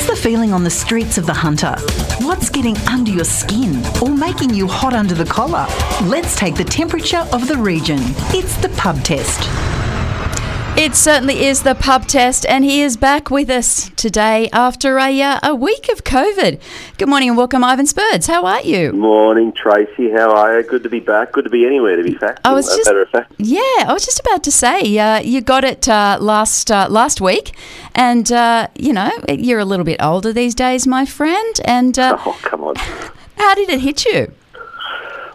What's the feeling on the streets of the Hunter? What's getting under your skin or making you hot under the collar? Let's take the temperature of the region. It's the pub test. It certainly is the pub test, and he is back with us today after a, uh, a week of COVID. Good morning and welcome, Ivan Spurds. How are you? Morning, Tracy. How are you? Good to be back. Good to be anywhere, to be fact. I was just- matter of fact. Yeah, I was just about to say uh, you got it uh, last uh, last week, and uh, you know you're a little bit older these days, my friend. And uh, Oh, come on. how did it hit you?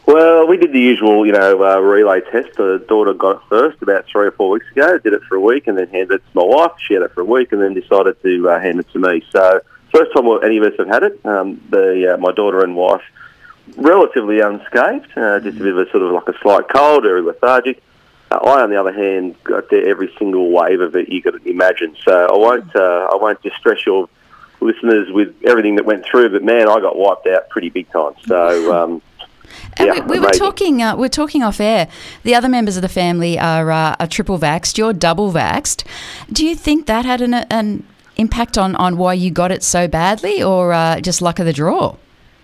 Well, we did the usual, you know, uh, relay test. The daughter got it first about three or four weeks ago. Did it for a week, and then handed it to my wife. She had it for a week, and then decided to uh, hand it to me. So, first time any of us have had it. Um, the uh, my daughter and wife, relatively unscathed. Uh, just a bit of a sort of like a slight cold, very lethargic. Uh, I, on the other hand, got every single wave of it you could imagine. So I won't, uh, I won't distress your listeners with everything that went through. But man, I got wiped out pretty big time. So. Um, And yeah, we, we were talking. Uh, we are talking off air. The other members of the family are, uh, are triple vaxxed. You're double vaxxed. Do you think that had an, an impact on, on why you got it so badly, or uh, just luck of the draw?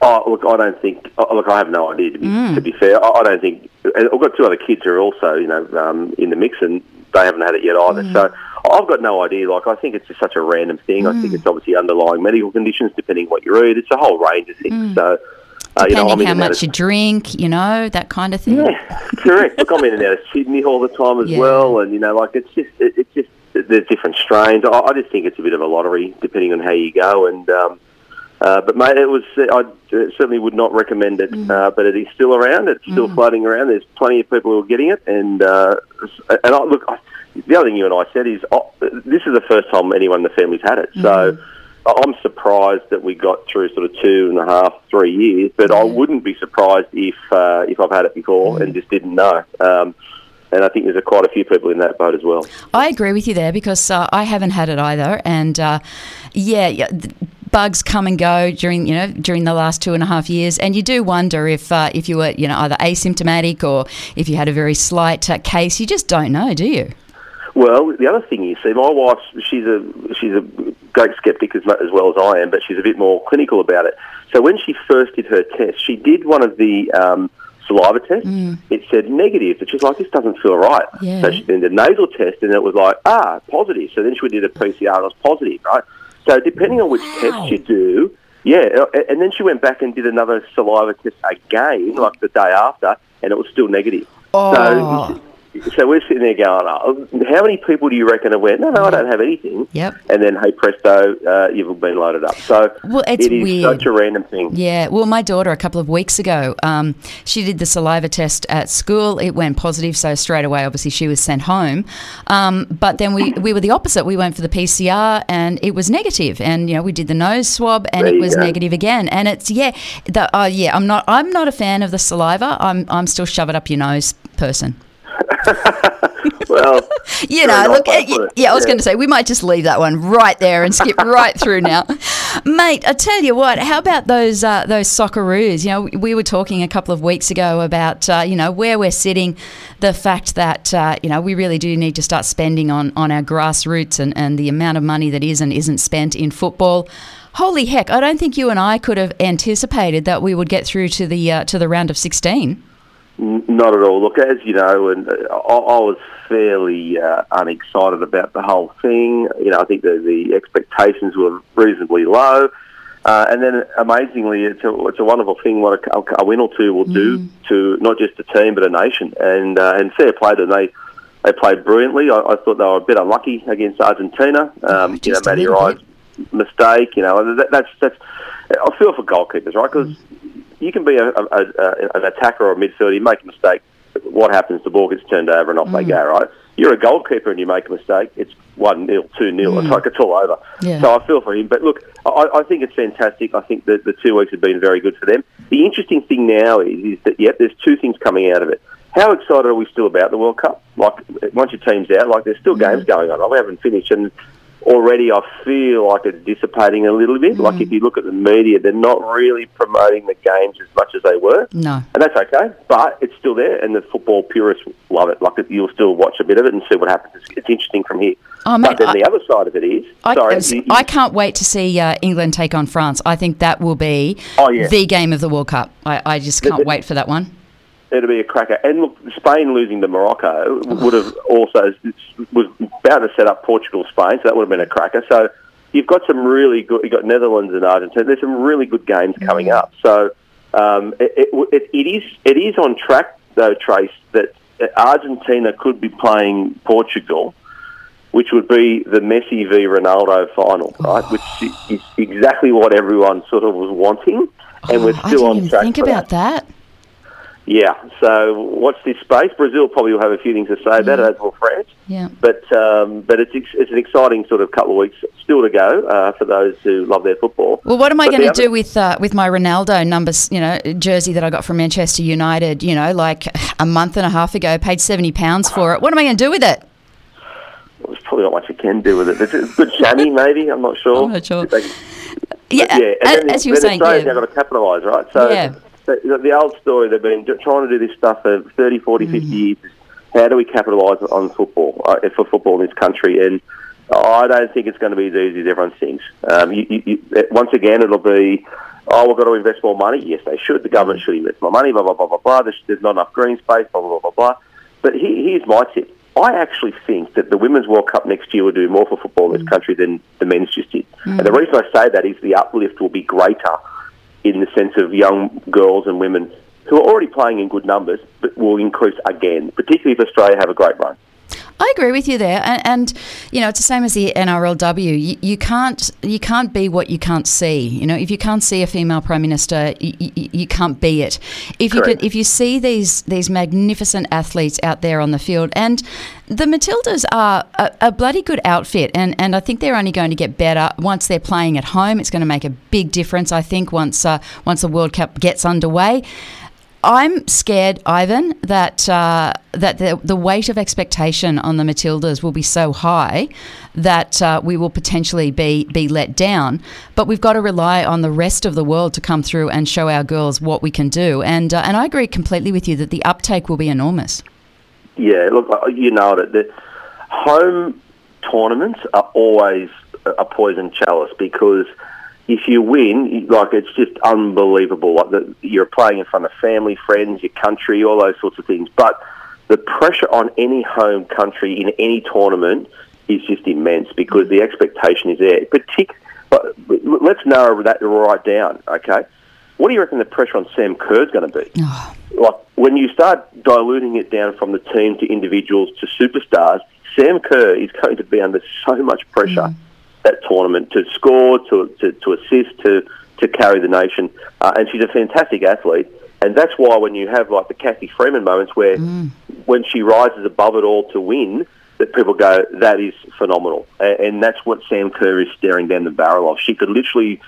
Oh, look, I don't think. Oh, look, I have no idea. To be, Mm. to be fair, I, I don't think. I've got two other kids who are also, you know, um, in the mix, and they haven't had it yet either. Mm. So I've got no idea. Like, I think it's just such a random thing. I Mm. think it's obviously underlying medical conditions, depending what you read. It's a whole range of things. So, uh, you know, Mm. Depending how much you drink, you know, that kind of thing. yeah, correct. Look, I'm in and out of Sydney all the time as Yeah. well, and you know, like it's just, it, it's just there's different strains. I, I just think it's a bit of a lottery, depending on how you go. And um, uh, but mate, it was I certainly would not recommend it, uh, but it is still around. It's still floating around. There's plenty of people who are getting it, and uh, and I, look, I, the other thing you and I said is oh, this is the first time anyone in the family's had it, so. I'm surprised that we got through sort of two and a half, three years, but I wouldn't be surprised if uh, if I've had it before and just didn't know. Um, and I think there's a, quite a few people in that boat as well. I agree with you there because uh, I haven't had it either, and uh, yeah, yeah th- bugs come and go during you know during the last two and a half years, and you do wonder if uh, if you were you know either asymptomatic or if you had a very slight uh, case. You just don't know, do you? Well, the other thing you see, my wife, she's a she's a great skeptic as, as well as I am, but she's a bit more clinical about it. So when she first did her test, she did one of the um, saliva tests. It said negative, but she's like, this doesn't feel right. Yeah. So she did the nasal test, and it was like, ah, positive. So then she did a PCR, and it was positive, right? So depending on which test you do, yeah, and then she went back and did another saliva test again, like the day after, and it was still negative. Oh. So, so we're sitting there going, oh, how many people do you reckon have went, no, no, I don't have anything. Yep. And then, hey, presto, uh, you've been loaded up. So Well, it's it is weird. such a random thing. Yeah, well, my daughter a couple of weeks ago, um, she did the saliva test at school. It went positive, so straight away, obviously, she was sent home. Um, but then we, we were the opposite. We went for the PCR, and it was negative. And you know, we did the nose swab, and There it was negative again. And it's yeah, the, uh, yeah. I'm not I'm not a fan of the saliva. I'm I'm still shove it up your nose person. well, you know, look, at, eh, yeah, I was yeah. going to say we might just leave that one right there and skip right through now, mate. I tell you what, how about those uh, those Socceroos? You know, we were talking a couple of weeks ago about uh, you know where we're sitting, the fact that uh, you know we really do need to start spending on on our grassroots and and the amount of money that is and isn't spent in football holy heck, I don't think you and I could have anticipated that we would get through to the uh, to the round of 16. Not at all. Look, as you know, and uh, I, I was fairly uh, unexcited about the whole thing. You know, I think the, the expectations were reasonably low. Uh, and then, amazingly, it's a, it's a wonderful thing what a, a win or two will do to not just a team but a nation. And uh, and fair play to them. They they played brilliantly. I, I thought they were a bit unlucky against Argentina. Um, you know, Matty Ryan's mistake. You know, that, that's that's. I feel for goalkeepers, right? Because you can be a, a, a, an attacker or a midfielder, you make a mistake, what happens? The ball gets turned over and off they mm. go, right? You're a goalkeeper and you make a mistake, it's 1 0, 2 0. It's mm. like it's all over. Yeah. So I feel for him. But look, I, I think it's fantastic. I think that the two weeks have been very good for them. The interesting thing now is, is that, yep, there's two things coming out of it. How excited are we still about the World Cup? Like, once your team's out, like, there's still games going on. We haven't finished. And already I feel like it's dissipating a little bit. Like if you look at the media, they're not really promoting the games as much as they were, No. and that's okay. But it's still there, and the football purists love it. Like you'll still watch a bit of it and see what happens. It's, it's interesting from here. Oh, mate, but then I- the other side of it is, I, sorry, you- I can't wait to see uh, England take on France. I think that will be Oh, yeah. the game of the World Cup. I, I just can't the- wait for that one. It'll be a cracker. And look, Spain losing to Morocco would have also was about to set up Portugal, Spain, so that would have been a cracker. So you've got some really good. You've got Netherlands and Argentina. There's some really good games coming Mm. up. So um, it, it, it, it is it is on track though, Trace, that Argentina could be playing Portugal. Which would be the Messi v Ronaldo final, right? Which is exactly what everyone sort of was wanting, and we're Oh, I still on track think about that. that. Yeah, so watch this space. Brazil probably will have a few things to say about it, as will France. Yeah. But um, but it's ex- it's an exciting sort of couple of weeks still to go uh, for those who love their football. Well, what am I going to do with uh, with my Ronaldo numbers? You know, jersey that I got from Manchester United. You know, like a month and a half ago, paid seventy pounds for it. What am I going to do with it? There's probably not much you can do with it. There's a good chamois, maybe. I'm not sure. I'm not sure. They- Yeah, yeah, and as you were saying, Australia's yeah. now got to capitalise, right? So Yeah. The, the old story, they've been trying to do this stuff for 30, 40, 50 Mm-hmm. years. How do we capitalise on football, uh, for football in this country? And I don't think it's going to be as easy as everyone thinks. Um, you, you, you, once again, it'll be, oh, we've got to invest more money. Yes, they should. The government should invest more money, blah, blah, blah, blah, blah. There's, there's not enough green space, blah, blah, blah, blah, blah. But he, here's my tip. I actually think that the Women's World Cup next year will do more for football in this country than the men's just did. And the reason I say that is the uplift will be greater in the sense of young girls and women who are already playing in good numbers, but will increase again, particularly if Australia have a great run. I agree with you there, and, and you know it's the same as the NRLW. You, you can't you can't be what you can't see. You know, if you can't see a female prime minister, you, you, you can't be it. If you could, if you see these these magnificent athletes out there on the field, and the Matildas are a, a bloody good outfit, and, and I think they're only going to get better once they're playing at home. It's going to make a big difference, I think, once uh, once the World Cup gets underway. I'm scared, Ivan, that uh, that the, the weight of expectation on the Matildas will be so high that uh, we will potentially be be let down. But we've got to rely on the rest of the world to come through and show our girls what we can do. And uh, and I agree completely with you that the uptake will be enormous. Yeah, look, uh, you nailed it. The home tournaments are always a poison chalice because if you win, like it's just unbelievable. Like the, you're playing in front of family, friends, your country, all those sorts of things. But the pressure on any home country in any tournament is just immense because the expectation is there. Partic- but let's narrow that right down. Okay, what do you reckon the pressure on Sam Kerr is going to be? Oh. like when you start diluting it down from the team to individuals to superstars, Sam Kerr is going to be under so much pressure mm. That tournament to score, to to, to assist, to to carry the nation. Uh, and she's a fantastic athlete, and that's why when you have like the Cathy Freeman moments where when she rises above it all to win. That people go, that is phenomenal, A- and that's what Sam Kerr is staring down the barrel of. She could literally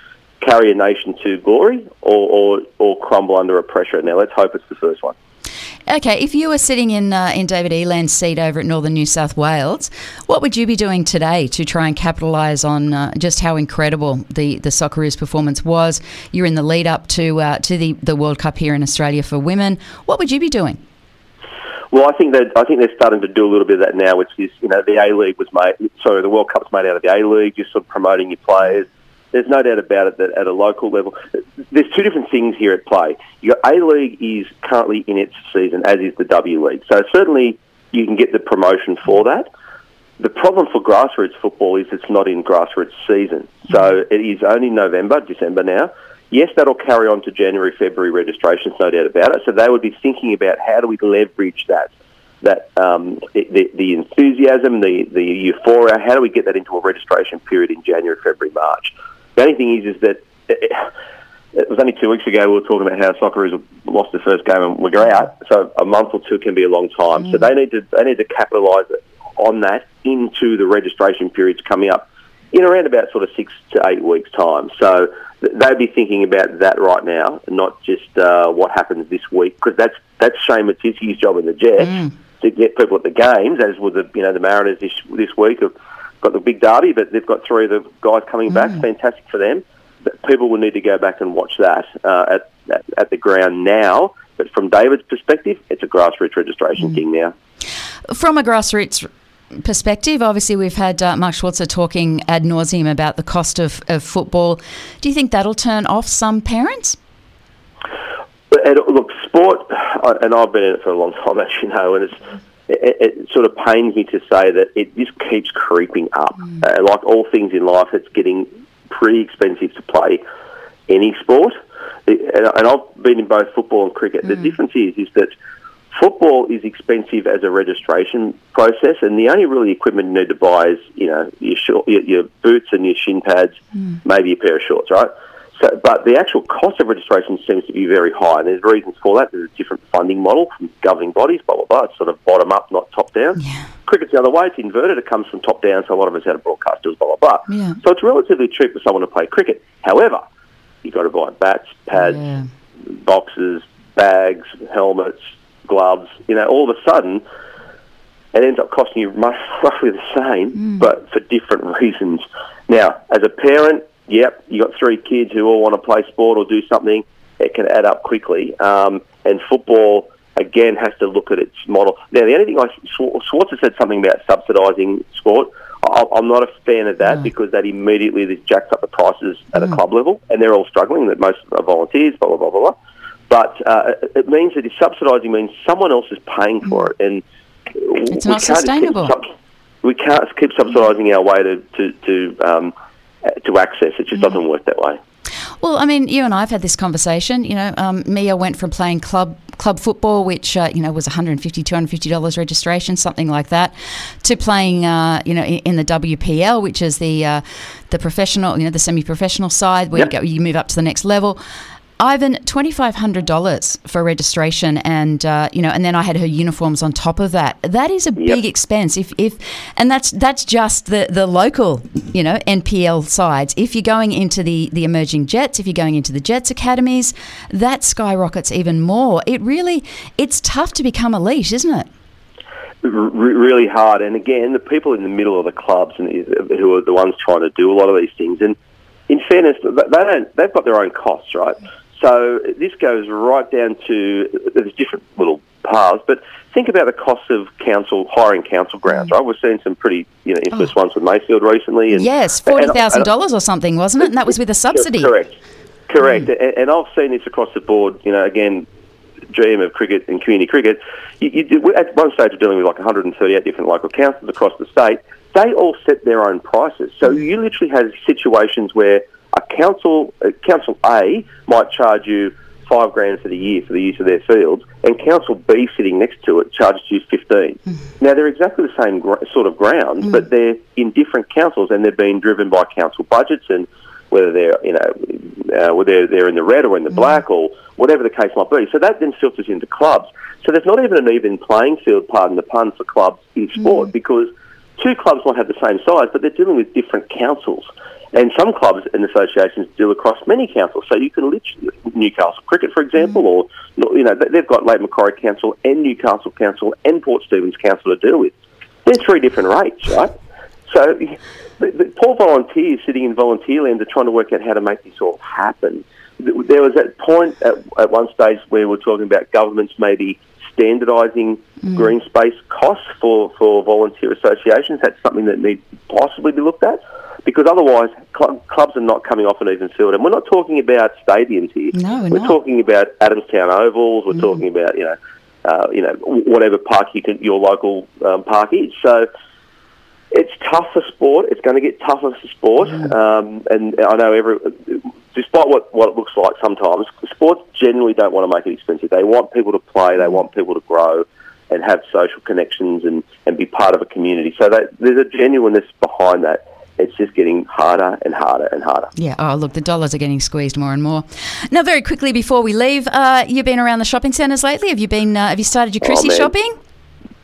carry a nation to glory or, or, or crumble under a pressure. Now, let's hope it's the first one. Okay, if you were sitting in uh, in David Eland's seat over at Northern New South Wales, what would you be doing today to try and capitalise on uh, just how incredible the the Socceroos performance was? You're in the lead up to uh, to the the World Cup here in Australia for women. What would you be doing? Well, I think that I think they're starting to do a little bit of that now, which is you know the A League was made. Sorry, the World Cup's made out of the A League, just sort of promoting your players. There's no doubt about it that at a local level, there's two different things here at play. Your A League is currently in its season, as is the W League. So certainly you can get the promotion for that. The problem for grassroots football is it's not in grassroots season. So it is only November, December now. Yes, that'll carry on to January, February registrations, no doubt about it. So they would be thinking about how do we leverage that, that um, the, the, enthusiasm, the, the euphoria, how do we get that into a registration period in January, February, March? The only thing is, is that it, it was only two weeks ago we were talking about how Socceroos lost the first game and we're out. So a month or two can be a long time. So they need to they need to capitalise on that into the registration periods coming up in around about sort of six to eight weeks' time. So they'd be thinking about that right now, not just uh, what happens this week, because that's that's Shane Mattiske's job in the Jets to get people at the games, as with the you know the Mariners this this week have got the big derby, but they've got three of the guys coming back. Fantastic for them. But people will need to go back and watch that uh, at, at at the ground now. But from David's perspective, it's a grassroots registration thing now. From a grassroots perspective? Obviously, we've had uh, Mark Schwarzer talking ad nauseum about the cost of, of football. Do you think that'll turn off some parents? And look, sport, and I've been in it for a long time, as you know, and it's it, it sort of pains me to say that it just keeps creeping up. Mm. Uh, like all things in life, it's getting pretty expensive to play any sport. and, and I've been in both football and cricket. Mm. The difference is is that football is expensive as a registration process, and the only really equipment you need to buy is you know your short, your, your boots and your shin pads, mm. maybe a pair of shorts, right? So, but the actual cost of registration seems to be very high, and there's reasons for that. There's a different funding model from governing bodies, blah blah blah. It's sort of bottom up, not top down. Yeah. Cricket's the other way; it's inverted. It comes from top down, so a lot of us out of broadcasters, blah blah blah. Yeah. So it's relatively cheap for someone to play cricket. However, you've got to buy bats, pads, Yeah. boxes, bags, helmets, gloves. You know, all of a sudden, it ends up costing you much, roughly the same, hmm. but for different reasons. Now, as a parent, yep, you got three kids who all want to play sport or do something. It can add up quickly, um, and football again has to look at its model. Now, the only thing I Schwartz has said something about subsidising sport. I- I'm not a fan of that because that immediately jacks up the prices at a club level, and they're all struggling. That most are volunteers, blah blah blah blah. blah. But uh, it means that if subsidising means someone else is paying for it, and It's we not can't just keep sustainable. we can't keep subsidising our way to to to, um, to access. It just doesn't work that way. Well, I mean, you and I have had this conversation. You know, um, Mia went from playing club club football, which uh, you know was 150 250 dollars registration, something like that, to playing uh, you know in, in the WPL, which is the uh, the professional, you know, the semi-professional side where Yep. you go, you move up to the next level. Ivan, twenty five hundred dollars for registration, and uh, you know, and then I had her uniforms on top of that. That is a big expense. If if, and that's that's just the the local, you know, NPL sides. If you're going into the the emerging Jets, if you're going into the Jets academies, that skyrockets even more. It really, it's tough to become elite, isn't it? R- really hard. And again, the people in the middle of the clubs and who are the ones trying to do a lot of these things. And in fairness, they don't. They've got their own costs, right? So this goes right down to there's different little paths, but think about the costs of council hiring council grounds, mm. right? We've seen some pretty you know infamous oh. ones with Mayfield recently, and Yes, forty and- thousand dollars or something, wasn't it? And that was with a subsidy. Correct. Correct. Mm. And, and I've seen this across the board. You know, again, GM of cricket and community cricket. You, you, at one stage, we're dealing with like 138 different local councils across the state. They all set their own prices. So mm. you literally have situations where a council, uh, council A, might charge you five grand for the year for the use of their fields, and council B sitting next to it charges you 15. Now they're exactly the same gr- sort of grounds, but they're in different councils, and they're being driven by council budgets and whether they're you know uh, whether they're in the red or in the black or whatever the case might be. So that then filters into clubs. So there's not even an even playing field, pardon the pun, for clubs in sport because two clubs might have the same size, but they're dealing with different councils. And some clubs and associations deal across many councils. So you can literally, Newcastle Cricket, for example, mm. or, you know, they've got Lake Macquarie Council and Newcastle Council and Port Stephens Council to deal with. They're three different rates, right? So the, the poor volunteers sitting in volunteer land are trying to work out how to make this all happen. There was that point at, at one stage where we are talking about governments maybe standardising mm. green space costs for, for volunteer associations. That's something that needs to possibly be looked at because otherwise cl- clubs are not coming off an even field. And we're not talking about stadiums here. No, we're we're talking about Adamstown Ovals. We're talking about you know, uh, you know whatever park you can, your local um, park is. So it's tough for sport. It's going to get tougher for sport. Um, and I know every, despite what, what it looks like sometimes, sports generally don't want to make it expensive. They want people to play. They want people to grow and have social connections and, and be part of a community. So that, there's a genuineness behind that. It's just getting harder and harder and harder. Yeah. Oh, look, the dollars are getting squeezed more and more. Now, very quickly before we leave, uh, you've been around the shopping centres lately. Have you been? Uh, have you started your Chrissy man. shopping?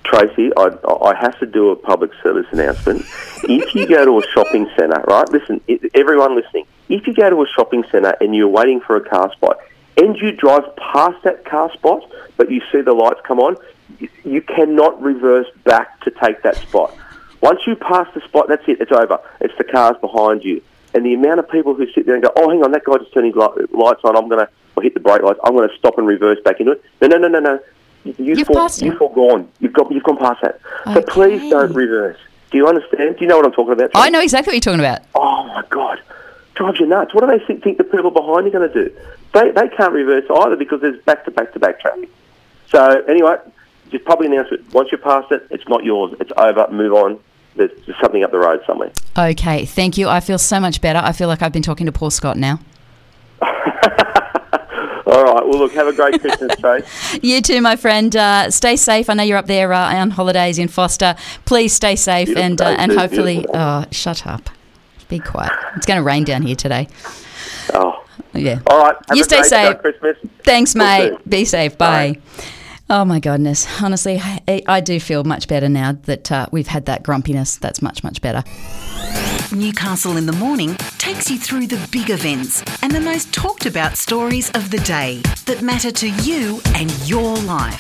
Tracy, I, I have to do a public service announcement. if you go to a shopping centre, right, listen, everyone listening, if you go to a shopping centre and you're waiting for a car spot and you drive past that car spot but you see the lights come on, you cannot reverse back to take that spot. Once you pass the spot, that's it, it's over. It's the cars behind you. And the amount of people who sit there and go, oh, hang on, that guy just turned his lights on, I'm going to, or hit the brake lights, I'm going to stop and reverse back into it. No, no, no, no, no you've, You've for, passed you've foregone. You've got you've gone past that. So please don't reverse. Do you understand? Do you know what I'm talking about? I know exactly what you're talking about. Oh my god, drives you nuts. What do they think, think the people behind you are going to do? They they can't reverse either because there's back to back to back traffic. So anyway, just probably announce it. Once you pass it, it's not yours. It's over. Move on. There's, there's something up the road somewhere. Okay, thank you. I feel so much better. I feel like I've been talking to Paul Scott now. All right. Well, look. Have a great Christmas, Trace. You too, my friend. Uh, stay safe. I know you're up there uh, on holidays in Forster. Please stay safe Beautiful and uh, and hopefully. Oh, shut up. Be quiet. It's going to rain down here today. Oh. Yeah. All right. You stay great, safe. uh, Christmas. Thanks, mate. Be safe. Bye. Oh my goodness. Honestly, I, I do feel much better now that uh, we've had that grumpiness. That's much much better. Newcastle in the Morning takes you through the big events and the most talked about stories of the day that matter to you and your life.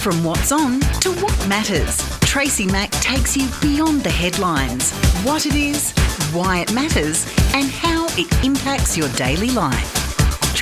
From what's on to what matters, Tracy Mack takes you beyond the headlines, what it is, why it matters, and how it impacts your daily life.